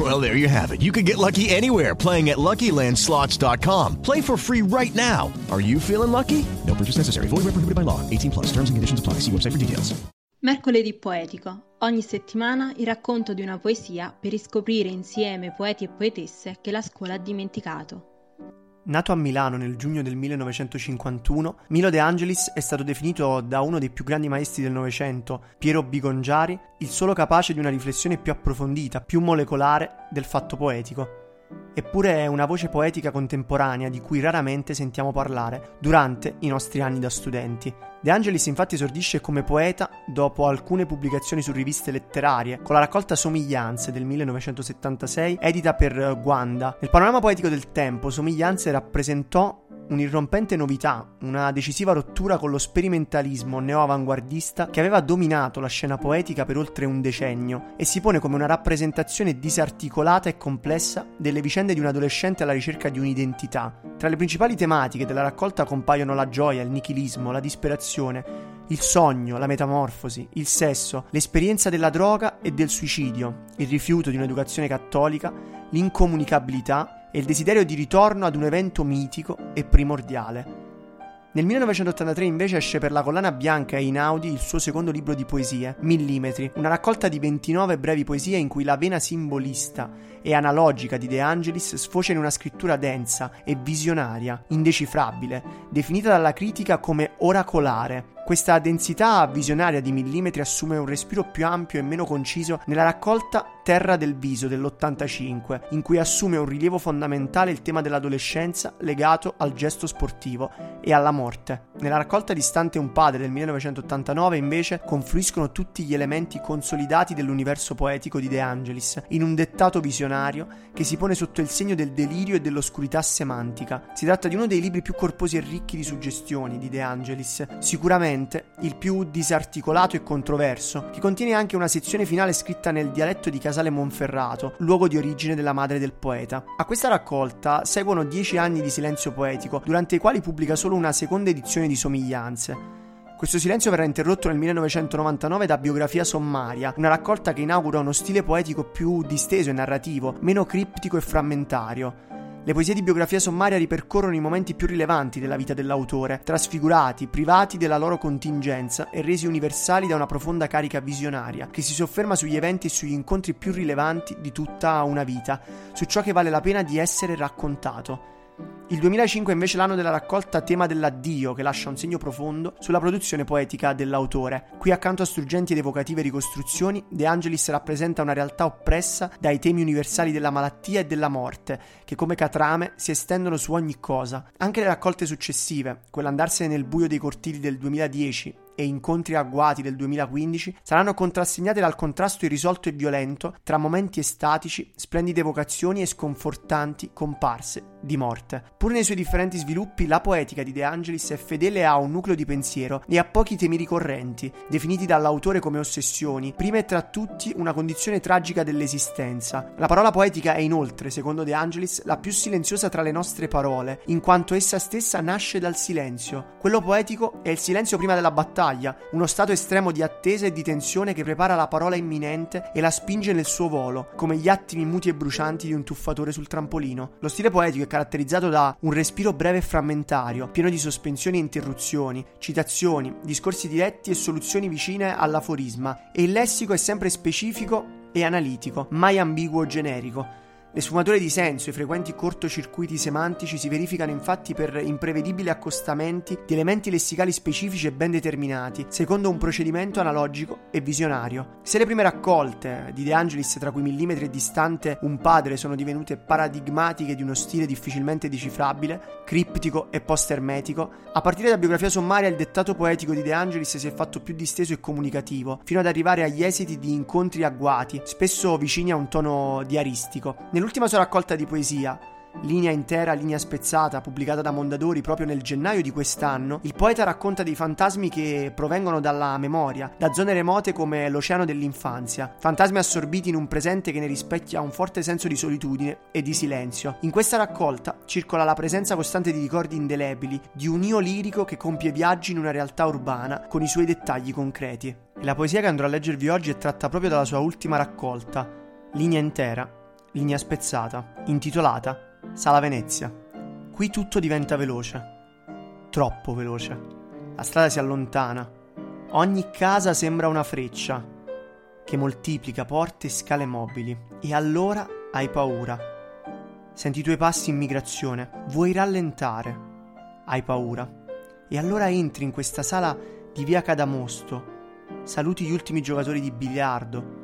Well, there you have it. You can get lucky anywhere playing at LuckyLandSlots.com. Play for free right now. Are you feeling lucky? No purchase necessary. Void where prohibited by law. 18 plus. Terms and conditions apply. See website for details. Mercoledì poetico. Ogni settimana il racconto di una poesia per riscoprire insieme poeti e poetesse che la scuola ha dimenticato. Nato a Milano nel giugno del 1951, Milo De Angelis è stato definito da uno dei più grandi maestri del Novecento, Piero Bigongiari, il solo capace di una riflessione più approfondita, più molecolare del fatto poetico. Eppure è una voce poetica contemporanea di cui raramente sentiamo parlare durante i nostri anni da studenti. De Angelis infatti esordisce come poeta dopo alcune pubblicazioni su riviste letterarie, con la raccolta Somiglianze del 1976, edita per Guanda. Nel panorama poetico del tempo, Somiglianze rappresentò un'irrompente novità, una decisiva rottura con lo sperimentalismo neo-avanguardista che aveva dominato la scena poetica per oltre un decennio e si pone come una rappresentazione disarticolata e complessa delle vicende di un adolescente alla ricerca di un'identità. Tra le principali tematiche della raccolta compaiono la gioia, il nichilismo, la disperazione, il sogno, la metamorfosi, il sesso, l'esperienza della droga e del suicidio, il rifiuto di un'educazione cattolica, l'incomunicabilità e il desiderio di ritorno ad un evento mitico e primordiale. Nel 1983 invece esce per la collana bianca e Inaudi il suo secondo libro di poesie, Millimetri, una raccolta di 29 brevi poesie in cui la vena simbolista e analogica di De Angelis sfocia in una scrittura densa e visionaria, indecifrabile, definita dalla critica come oracolare, questa densità visionaria di millimetri assume un respiro più ampio e meno conciso nella raccolta Terra del Viso dell'85, in cui assume un rilievo fondamentale il tema dell'adolescenza legato al gesto sportivo e alla morte. Nella raccolta Distante un padre del 1989 invece confluiscono tutti gli elementi consolidati dell'universo poetico di De Angelis, in un dettato visionario che si pone sotto il segno del delirio e dell'oscurità semantica. Si tratta di uno dei libri più corposi e ricchi di suggestioni di De Angelis, sicuramente il più disarticolato e controverso, che contiene anche una sezione finale scritta nel dialetto di Casale Monferrato, luogo di origine della madre del poeta. A questa raccolta seguono dieci anni di silenzio poetico, durante i quali pubblica solo una seconda edizione di Somiglianze. Questo silenzio verrà interrotto nel 1999 da Biografia Sommaria, una raccolta che inaugura uno stile poetico più disteso e narrativo, meno criptico e frammentario. Le poesie di biografia sommaria ripercorrono i momenti più rilevanti della vita dell'autore, trasfigurati, privati della loro contingenza e resi universali da una profonda carica visionaria, che si sofferma sugli eventi e sugli incontri più rilevanti di tutta una vita, su ciò che vale la pena di essere raccontato. Il 2005 è invece l'anno della raccolta Tema dell'addio, che lascia un segno profondo sulla produzione poetica dell'autore. Qui accanto a struggenti ed evocative ricostruzioni, De Angelis rappresenta una realtà oppressa dai temi universali della malattia e della morte, che come catrame si estendono su ogni cosa. Anche le raccolte successive, quell'andarsene nel buio dei cortili del 2010 e incontri agguati del 2015 saranno contrassegnate dal contrasto irrisolto e violento tra momenti estatici, splendide evocazioni e sconfortanti comparse di morte. Pur nei suoi differenti sviluppi, la poetica di De Angelis è fedele a un nucleo di pensiero e a pochi temi ricorrenti, definiti dall'autore come ossessioni, prima e tra tutti una condizione tragica dell'esistenza. La parola poetica è inoltre, secondo De Angelis, la più silenziosa tra le nostre parole, in quanto essa stessa nasce dal silenzio. Quello poetico è il silenzio prima della battaglia, uno stato estremo di attesa e di tensione che prepara la parola imminente e la spinge nel suo volo, come gli attimi muti e brucianti di un tuffatore sul trampolino. Lo stile poetico è caratterizzato da un respiro breve e frammentario, pieno di sospensioni e interruzioni, citazioni, discorsi diretti e soluzioni vicine all'aforisma, e il lessico è sempre specifico e analitico, mai ambiguo o generico. Le sfumature di senso e i frequenti cortocircuiti semantici si verificano infatti per imprevedibili accostamenti di elementi lessicali specifici e ben determinati, secondo un procedimento analogico e visionario. Se le prime raccolte di De Angelis, tra cui millimetri e distante un padre, sono divenute paradigmatiche di uno stile difficilmente decifrabile, criptico e post-ermetico, a partire da biografia sommaria il dettato poetico di De Angelis si è fatto più disteso e comunicativo, fino ad arrivare agli esiti di incontri agguati, spesso vicini a un tono diaristico. Nell'ultima sua raccolta di poesia, Linea intera, linea spezzata, pubblicata da Mondadori proprio nel gennaio di quest'anno, il poeta racconta dei fantasmi che provengono dalla memoria, da zone remote come l'oceano dell'infanzia, fantasmi assorbiti in un presente che ne rispecchia un forte senso di solitudine e di silenzio. In questa raccolta circola la presenza costante di ricordi indelebili, di un io lirico che compie viaggi in una realtà urbana con i suoi dettagli concreti. La poesia che andrò a leggervi oggi è tratta proprio dalla sua ultima raccolta, Linea intera, linea spezzata, intitolata Sala Venezia. Qui tutto diventa veloce. Troppo veloce. La strada si allontana. Ogni casa sembra una freccia che moltiplica porte e scale mobili. E allora hai paura. Senti i tuoi passi in migrazione. Vuoi rallentare. Hai paura. E allora entri in questa sala di via Cadamosto. Saluti gli ultimi giocatori di biliardo.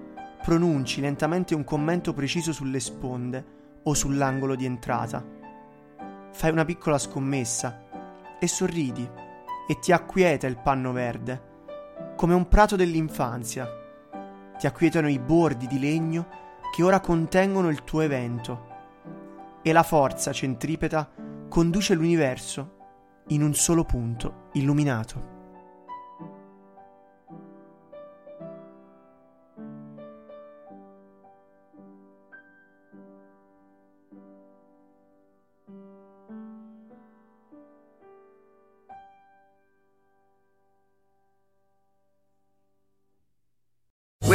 Pronunci lentamente un commento preciso sulle sponde o sull'angolo di entrata. Fai una piccola scommessa e sorridi e ti acquieta il panno verde, come un prato dell'infanzia. Ti acquietano i bordi di legno che ora contengono il tuo evento e la forza centripeta conduce l'universo in un solo punto illuminato.